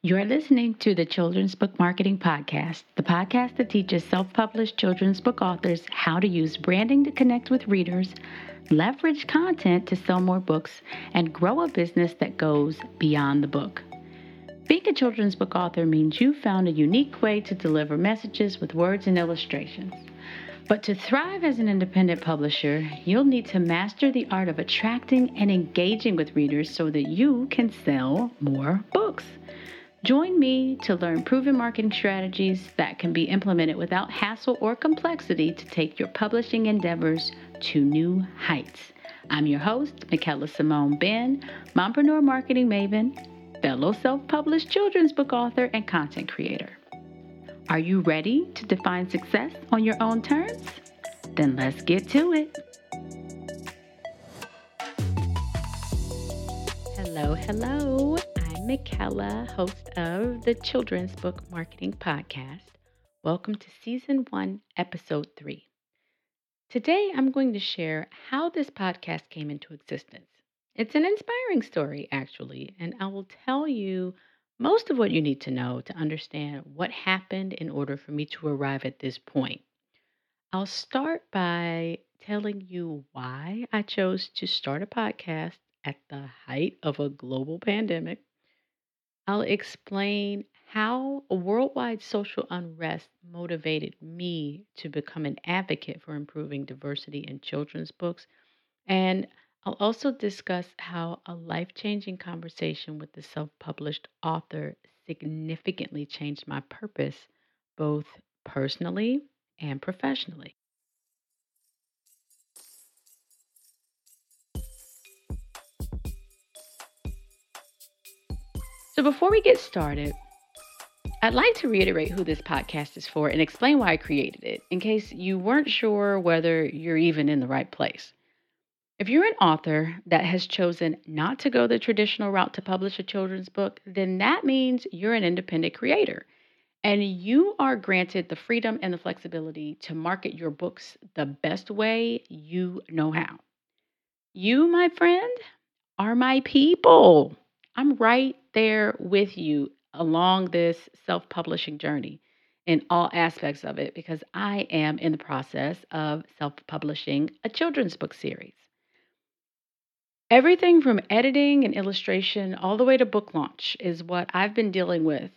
You're listening to the Children's Book Marketing Podcast, the podcast that teaches self published children's book authors how to use branding to connect with readers, leverage content to sell more books, and grow a business that goes beyond the book. Being a children's book author means you found a unique way to deliver messages with words and illustrations. But to thrive as an independent publisher, you'll need to master the art of attracting and engaging with readers so that you can sell more books. Join me to learn proven marketing strategies that can be implemented without hassle or complexity to take your publishing endeavors to new heights. I'm your host, Michaela Simone Ben, mompreneur marketing maven, fellow self published children's book author, and content creator. Are you ready to define success on your own terms? Then let's get to it. Hello, hello. Michaela, host of the Children's Book Marketing Podcast. Welcome to Season 1, Episode 3. Today, I'm going to share how this podcast came into existence. It's an inspiring story, actually, and I will tell you most of what you need to know to understand what happened in order for me to arrive at this point. I'll start by telling you why I chose to start a podcast at the height of a global pandemic. I'll explain how worldwide social unrest motivated me to become an advocate for improving diversity in children's books. And I'll also discuss how a life changing conversation with the self published author significantly changed my purpose, both personally and professionally. So, before we get started, I'd like to reiterate who this podcast is for and explain why I created it in case you weren't sure whether you're even in the right place. If you're an author that has chosen not to go the traditional route to publish a children's book, then that means you're an independent creator and you are granted the freedom and the flexibility to market your books the best way you know how. You, my friend, are my people. I'm right there with you along this self publishing journey in all aspects of it because I am in the process of self publishing a children's book series. Everything from editing and illustration all the way to book launch is what I've been dealing with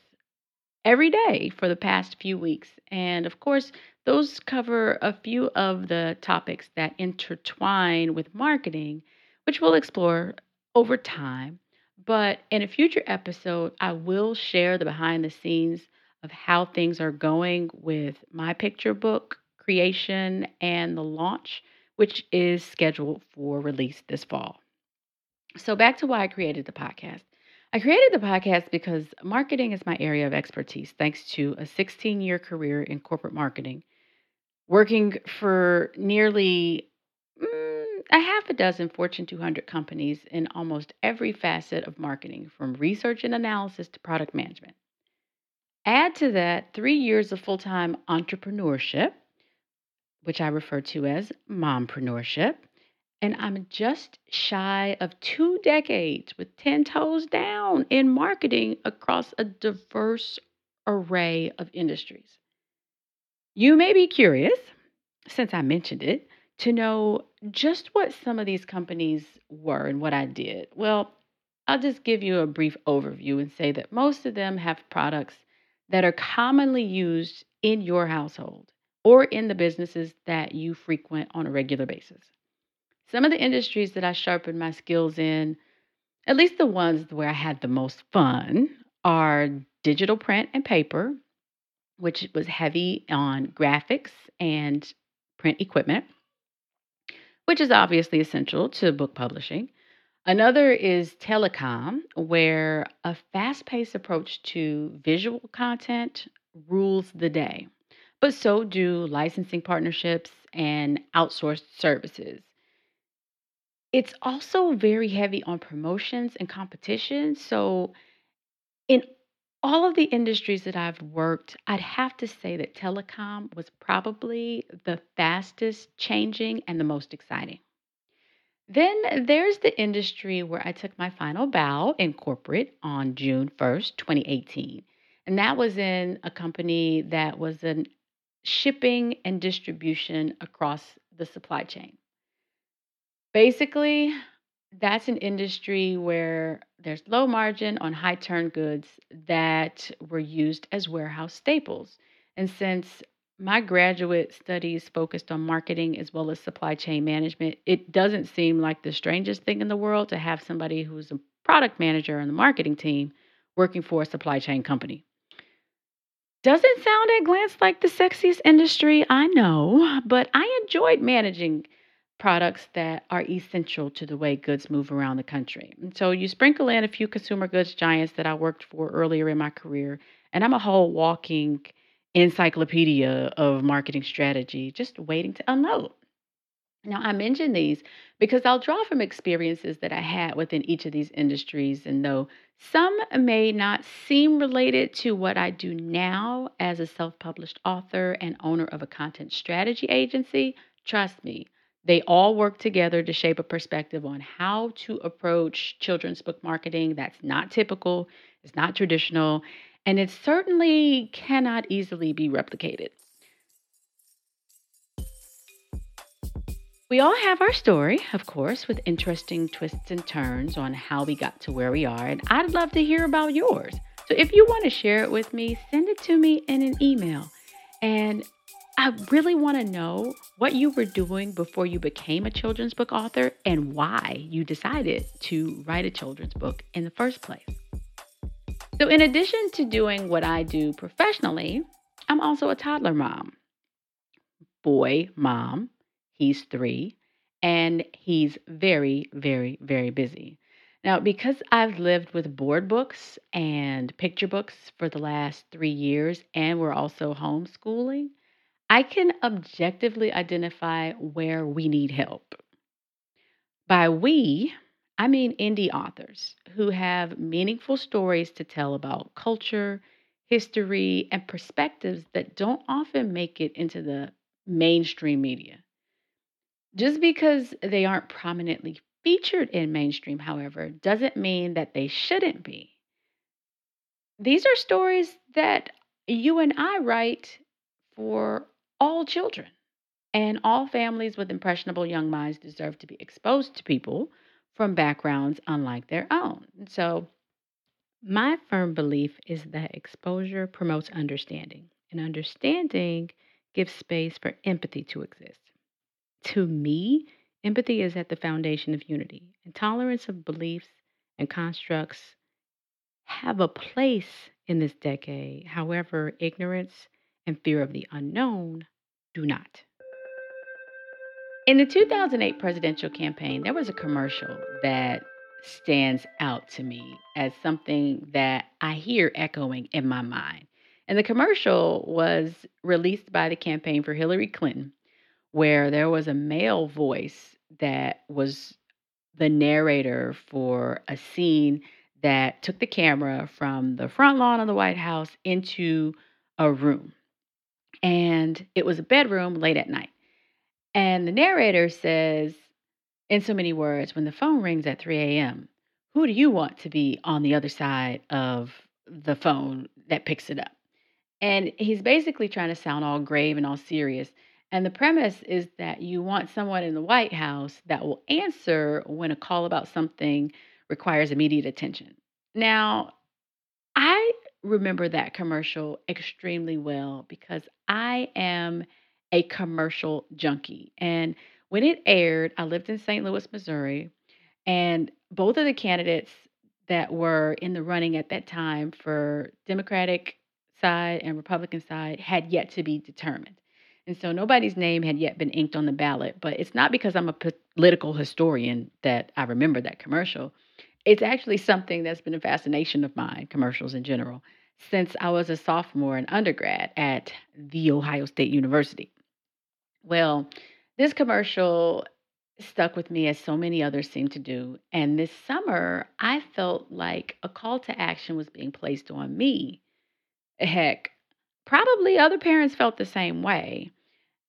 every day for the past few weeks. And of course, those cover a few of the topics that intertwine with marketing, which we'll explore over time. But in a future episode, I will share the behind the scenes of how things are going with my picture book creation and the launch, which is scheduled for release this fall. So, back to why I created the podcast. I created the podcast because marketing is my area of expertise, thanks to a 16 year career in corporate marketing, working for nearly a half a dozen Fortune 200 companies in almost every facet of marketing, from research and analysis to product management. Add to that three years of full time entrepreneurship, which I refer to as mompreneurship and I'm just shy of two decades with 10 toes down in marketing across a diverse array of industries. You may be curious, since I mentioned it, to know just what some of these companies were and what I did. Well, I'll just give you a brief overview and say that most of them have products that are commonly used in your household or in the businesses that you frequent on a regular basis. Some of the industries that I sharpened my skills in, at least the ones where I had the most fun, are digital print and paper, which was heavy on graphics and print equipment, which is obviously essential to book publishing. Another is telecom, where a fast paced approach to visual content rules the day, but so do licensing partnerships and outsourced services. It's also very heavy on promotions and competition. So, in all of the industries that I've worked, I'd have to say that telecom was probably the fastest changing and the most exciting. Then there's the industry where I took my final bow in corporate on June 1st, 2018. And that was in a company that was in shipping and distribution across the supply chain. Basically, that's an industry where there's low margin on high turn goods that were used as warehouse staples. And since my graduate studies focused on marketing as well as supply chain management, it doesn't seem like the strangest thing in the world to have somebody who's a product manager on the marketing team working for a supply chain company. Doesn't sound at glance like the sexiest industry, I know, but I enjoyed managing products that are essential to the way goods move around the country. And so you sprinkle in a few consumer goods giants that I worked for earlier in my career, and I'm a whole walking encyclopedia of marketing strategy just waiting to unload. Now, I mention these because I'll draw from experiences that I had within each of these industries. And though some may not seem related to what I do now as a self published author and owner of a content strategy agency, trust me, they all work together to shape a perspective on how to approach children's book marketing that's not typical, it's not traditional, and it certainly cannot easily be replicated. We all have our story, of course, with interesting twists and turns on how we got to where we are, and I'd love to hear about yours. So if you want to share it with me, send it to me in an email. And I really want to know what you were doing before you became a children's book author and why you decided to write a children's book in the first place. So, in addition to doing what I do professionally, I'm also a toddler mom. Boy, mom, he's three, and he's very, very, very busy. Now, because I've lived with board books and picture books for the last three years, and we're also homeschooling, I can objectively identify where we need help. By we, I mean indie authors who have meaningful stories to tell about culture, history, and perspectives that don't often make it into the mainstream media. Just because they aren't prominently featured in mainstream, however, doesn't mean that they shouldn't be. These are stories that you and I write for all children. And all families with impressionable young minds deserve to be exposed to people from backgrounds unlike their own. So, my firm belief is that exposure promotes understanding, and understanding gives space for empathy to exist. To me, empathy is at the foundation of unity, and tolerance of beliefs and constructs have a place in this decade. However, ignorance and fear of the unknown do not. In the 2008 presidential campaign, there was a commercial that stands out to me as something that I hear echoing in my mind. And the commercial was released by the campaign for Hillary Clinton, where there was a male voice that was the narrator for a scene that took the camera from the front lawn of the White House into a room. And it was a bedroom late at night. And the narrator says, in so many words, when the phone rings at 3 a.m., who do you want to be on the other side of the phone that picks it up? And he's basically trying to sound all grave and all serious. And the premise is that you want someone in the White House that will answer when a call about something requires immediate attention. Now, I remember that commercial extremely well because I am a commercial junkie. And when it aired, I lived in St. Louis, Missouri, and both of the candidates that were in the running at that time for Democratic side and Republican side had yet to be determined. And so nobody's name had yet been inked on the ballot, but it's not because I'm a political historian that I remember that commercial. It's actually something that's been a fascination of mine, commercials in general, since I was a sophomore in undergrad at The Ohio State University. Well, this commercial stuck with me as so many others seem to do. And this summer, I felt like a call to action was being placed on me. Heck, probably other parents felt the same way.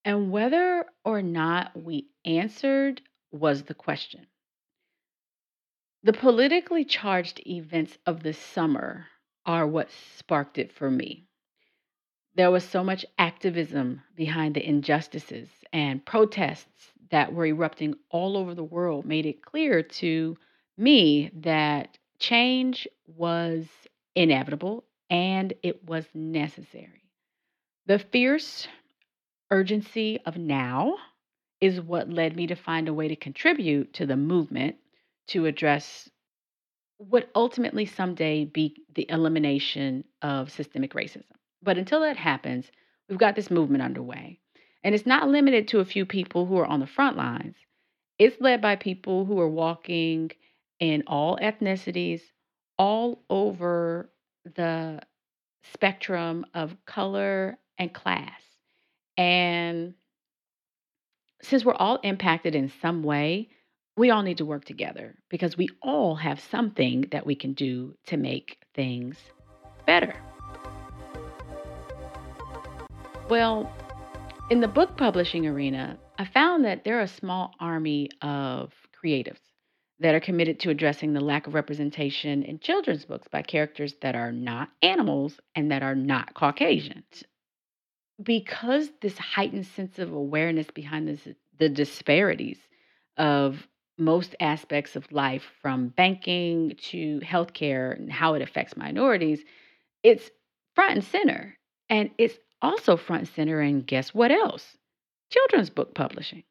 And whether or not we answered was the question. The politically charged events of the summer are what sparked it for me. There was so much activism behind the injustices and protests that were erupting all over the world made it clear to me that change was inevitable and it was necessary. The fierce urgency of now is what led me to find a way to contribute to the movement to address what ultimately someday be the elimination of systemic racism. But until that happens, we've got this movement underway. And it's not limited to a few people who are on the front lines. It's led by people who are walking in all ethnicities, all over the spectrum of color and class. And since we're all impacted in some way, we all need to work together because we all have something that we can do to make things better. Well, in the book publishing arena, I found that there are a small army of creatives that are committed to addressing the lack of representation in children's books by characters that are not animals and that are not Caucasian. Because this heightened sense of awareness behind this, the disparities of most aspects of life, from banking to healthcare and how it affects minorities, it's front and center. And it's also front and center and guess what else? Children's book publishing.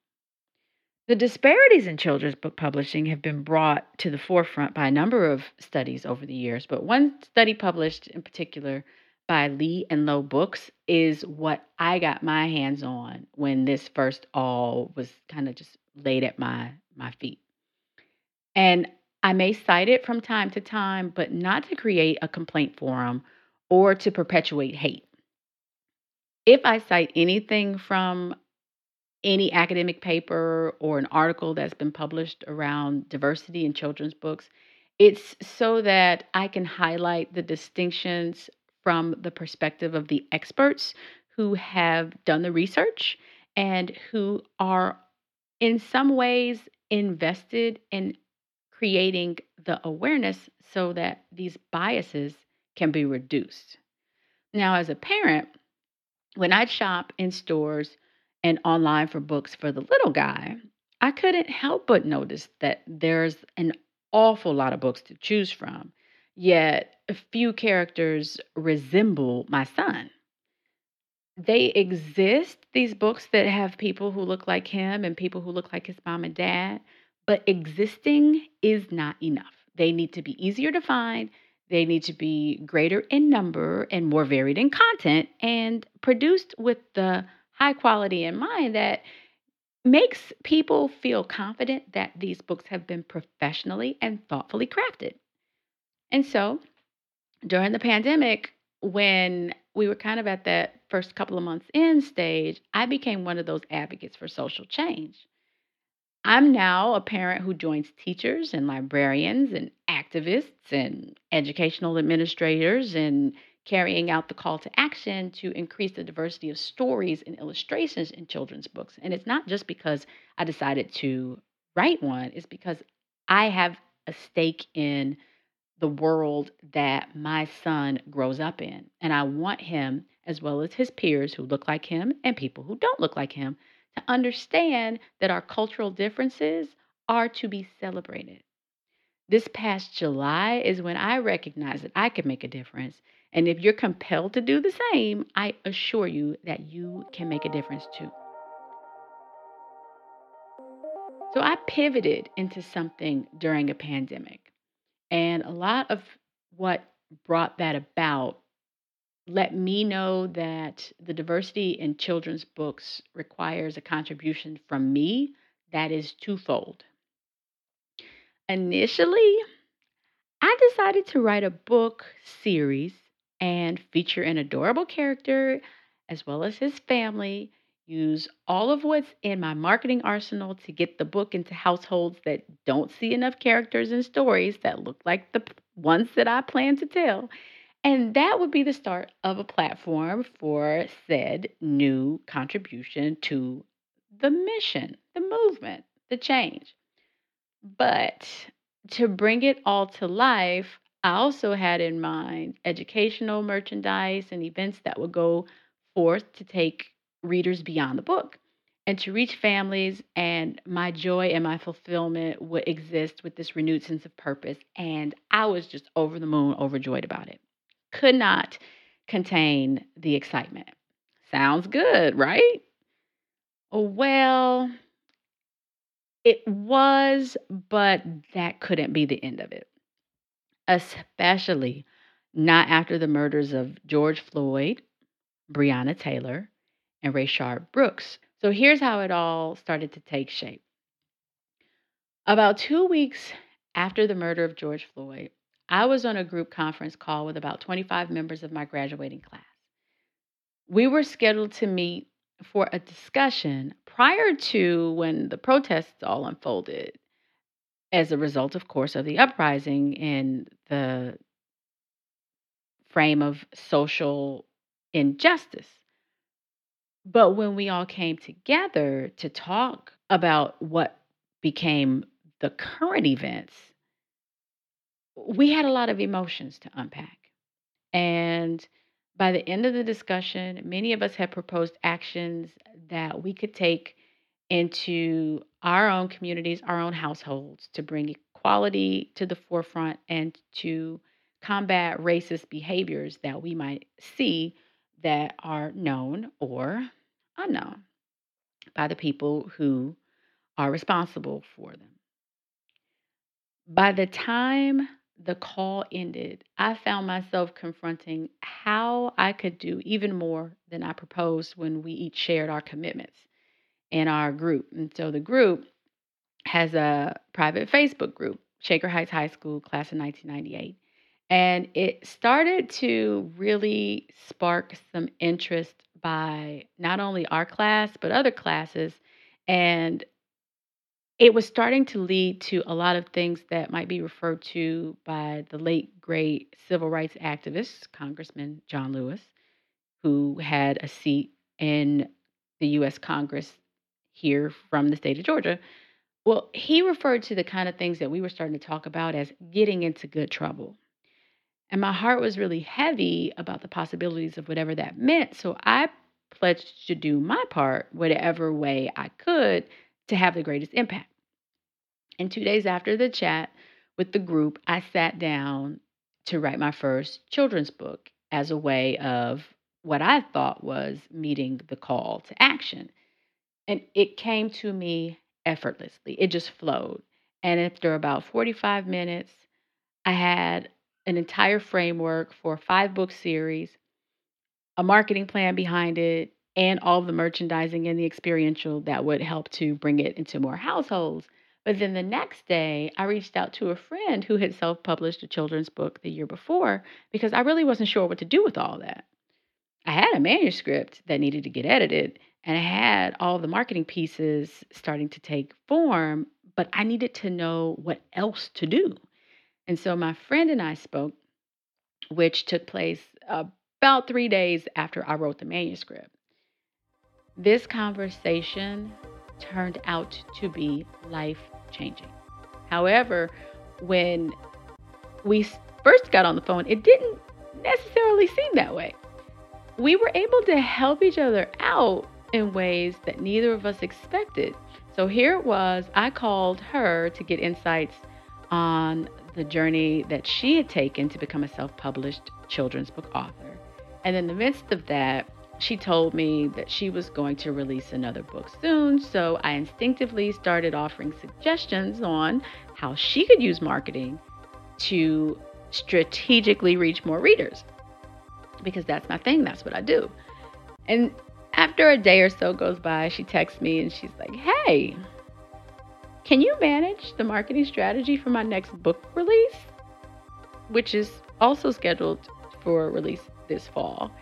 The disparities in children's book publishing have been brought to the forefront by a number of studies over the years, but one study published in particular by Lee and Low Books is what I got my hands on when this first all was kind of just laid at my my feet. And I may cite it from time to time, but not to create a complaint forum or to perpetuate hate. If I cite anything from any academic paper or an article that's been published around diversity in children's books, it's so that I can highlight the distinctions from the perspective of the experts who have done the research and who are in some ways invested in creating the awareness so that these biases can be reduced. Now, as a parent, when I'd shop in stores and online for books for the little guy, I couldn't help but notice that there's an awful lot of books to choose from, yet a few characters resemble my son. They exist, these books that have people who look like him and people who look like his mom and dad, but existing is not enough. They need to be easier to find they need to be greater in number and more varied in content and produced with the high quality in mind that makes people feel confident that these books have been professionally and thoughtfully crafted. And so during the pandemic, when we were kind of at that first couple of months in stage, I became one of those advocates for social change. I'm now a parent who joins teachers and librarians and activists and educational administrators in carrying out the call to action to increase the diversity of stories and illustrations in children's books. And it's not just because I decided to write one, it's because I have a stake in the world that my son grows up in. And I want him, as well as his peers who look like him and people who don't look like him, to understand that our cultural differences are to be celebrated. This past July is when I recognized that I could make a difference. And if you're compelled to do the same, I assure you that you can make a difference too. So I pivoted into something during a pandemic. And a lot of what brought that about let me know that the diversity in children's books requires a contribution from me that is twofold. Initially, I decided to write a book series and feature an adorable character as well as his family. Use all of what's in my marketing arsenal to get the book into households that don't see enough characters and stories that look like the ones that I plan to tell and that would be the start of a platform for said new contribution to the mission, the movement, the change. But to bring it all to life, I also had in mind educational merchandise and events that would go forth to take readers beyond the book and to reach families. And my joy and my fulfillment would exist with this renewed sense of purpose. And I was just over the moon, overjoyed about it. Could not contain the excitement. Sounds good, right? Well, it was, but that couldn't be the end of it. Especially not after the murders of George Floyd, Breonna Taylor, and Rayshard Brooks. So here's how it all started to take shape. About two weeks after the murder of George Floyd, I was on a group conference call with about 25 members of my graduating class. We were scheduled to meet for a discussion prior to when the protests all unfolded as a result, of course, of the uprising and the frame of social injustice. But when we all came together to talk about what became the current events, we had a lot of emotions to unpack. And by the end of the discussion, many of us had proposed actions that we could take into our own communities, our own households to bring equality to the forefront and to combat racist behaviors that we might see that are known or unknown by the people who are responsible for them. By the time the call ended, I found myself confronting how I could do even more than I proposed when we each shared our commitments in our group. And so the group has a private Facebook group, Shaker Heights High School, class of 1998. And it started to really spark some interest by not only our class, but other classes. And it was starting to lead to a lot of things that might be referred to by the late great civil rights activist, Congressman John Lewis, who had a seat in the U.S. Congress here from the state of Georgia. Well, he referred to the kind of things that we were starting to talk about as getting into good trouble. And my heart was really heavy about the possibilities of whatever that meant. So I pledged to do my part, whatever way I could, to have the greatest impact. And two days after the chat with the group, I sat down to write my first children's book as a way of what I thought was meeting the call to action. And it came to me effortlessly, it just flowed. And after about 45 minutes, I had an entire framework for a five book series, a marketing plan behind it, and all the merchandising and the experiential that would help to bring it into more households. But then the next day, I reached out to a friend who had self published a children's book the year before because I really wasn't sure what to do with all that. I had a manuscript that needed to get edited, and I had all the marketing pieces starting to take form, but I needed to know what else to do. And so my friend and I spoke, which took place about three days after I wrote the manuscript. This conversation turned out to be life changing. However, when we first got on the phone, it didn't necessarily seem that way. We were able to help each other out in ways that neither of us expected. So here it was, I called her to get insights on the journey that she had taken to become a self published children's book author. And in the midst of that, she told me that she was going to release another book soon. So I instinctively started offering suggestions on how she could use marketing to strategically reach more readers. Because that's my thing, that's what I do. And after a day or so goes by, she texts me and she's like, Hey, can you manage the marketing strategy for my next book release? Which is also scheduled for release this fall.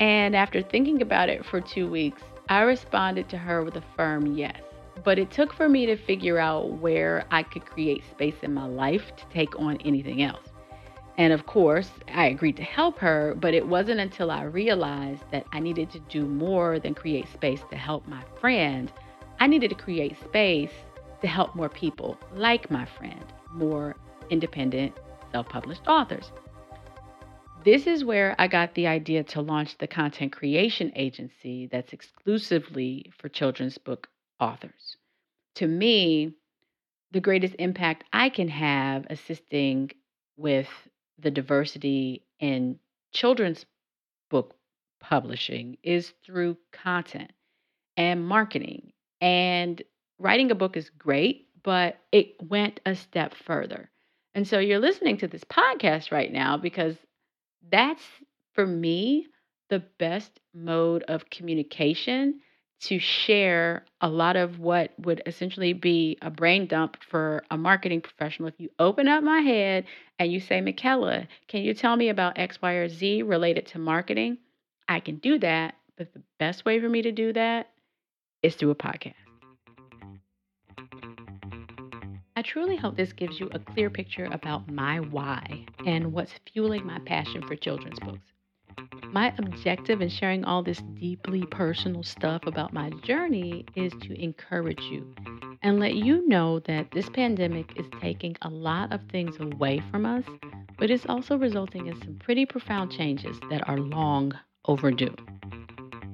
And after thinking about it for two weeks, I responded to her with a firm yes. But it took for me to figure out where I could create space in my life to take on anything else. And of course, I agreed to help her, but it wasn't until I realized that I needed to do more than create space to help my friend. I needed to create space to help more people like my friend more independent, self published authors. This is where I got the idea to launch the content creation agency that's exclusively for children's book authors. To me, the greatest impact I can have assisting with the diversity in children's book publishing is through content and marketing. And writing a book is great, but it went a step further. And so you're listening to this podcast right now because that's for me the best mode of communication to share a lot of what would essentially be a brain dump for a marketing professional. If you open up my head and you say, Michaela, can you tell me about X, Y, or Z related to marketing? I can do that. But the best way for me to do that is through a podcast. I truly hope this gives you a clear picture about my why and what's fueling my passion for children's books. My objective in sharing all this deeply personal stuff about my journey is to encourage you and let you know that this pandemic is taking a lot of things away from us, but it's also resulting in some pretty profound changes that are long overdue.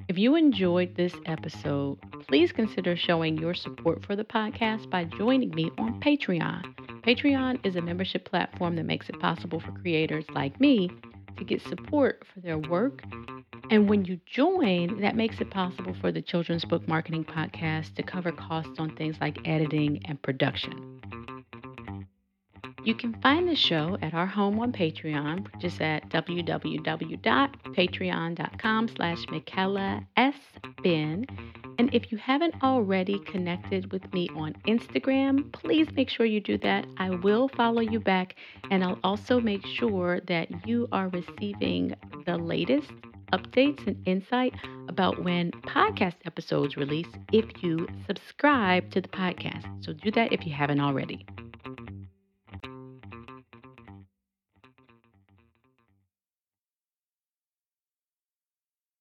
If you enjoyed this episode, please consider showing your support for the podcast by joining me on Patreon. Patreon is a membership platform that makes it possible for creators like me to get support for their work. And when you join, that makes it possible for the Children's Book Marketing Podcast to cover costs on things like editing and production. You can find the show at our home on Patreon, which is at www.patreon.com slash Michaela S. And if you haven't already connected with me on Instagram, please make sure you do that. I will follow you back, and I'll also make sure that you are receiving the latest updates and insight about when podcast episodes release if you subscribe to the podcast. So do that if you haven't already.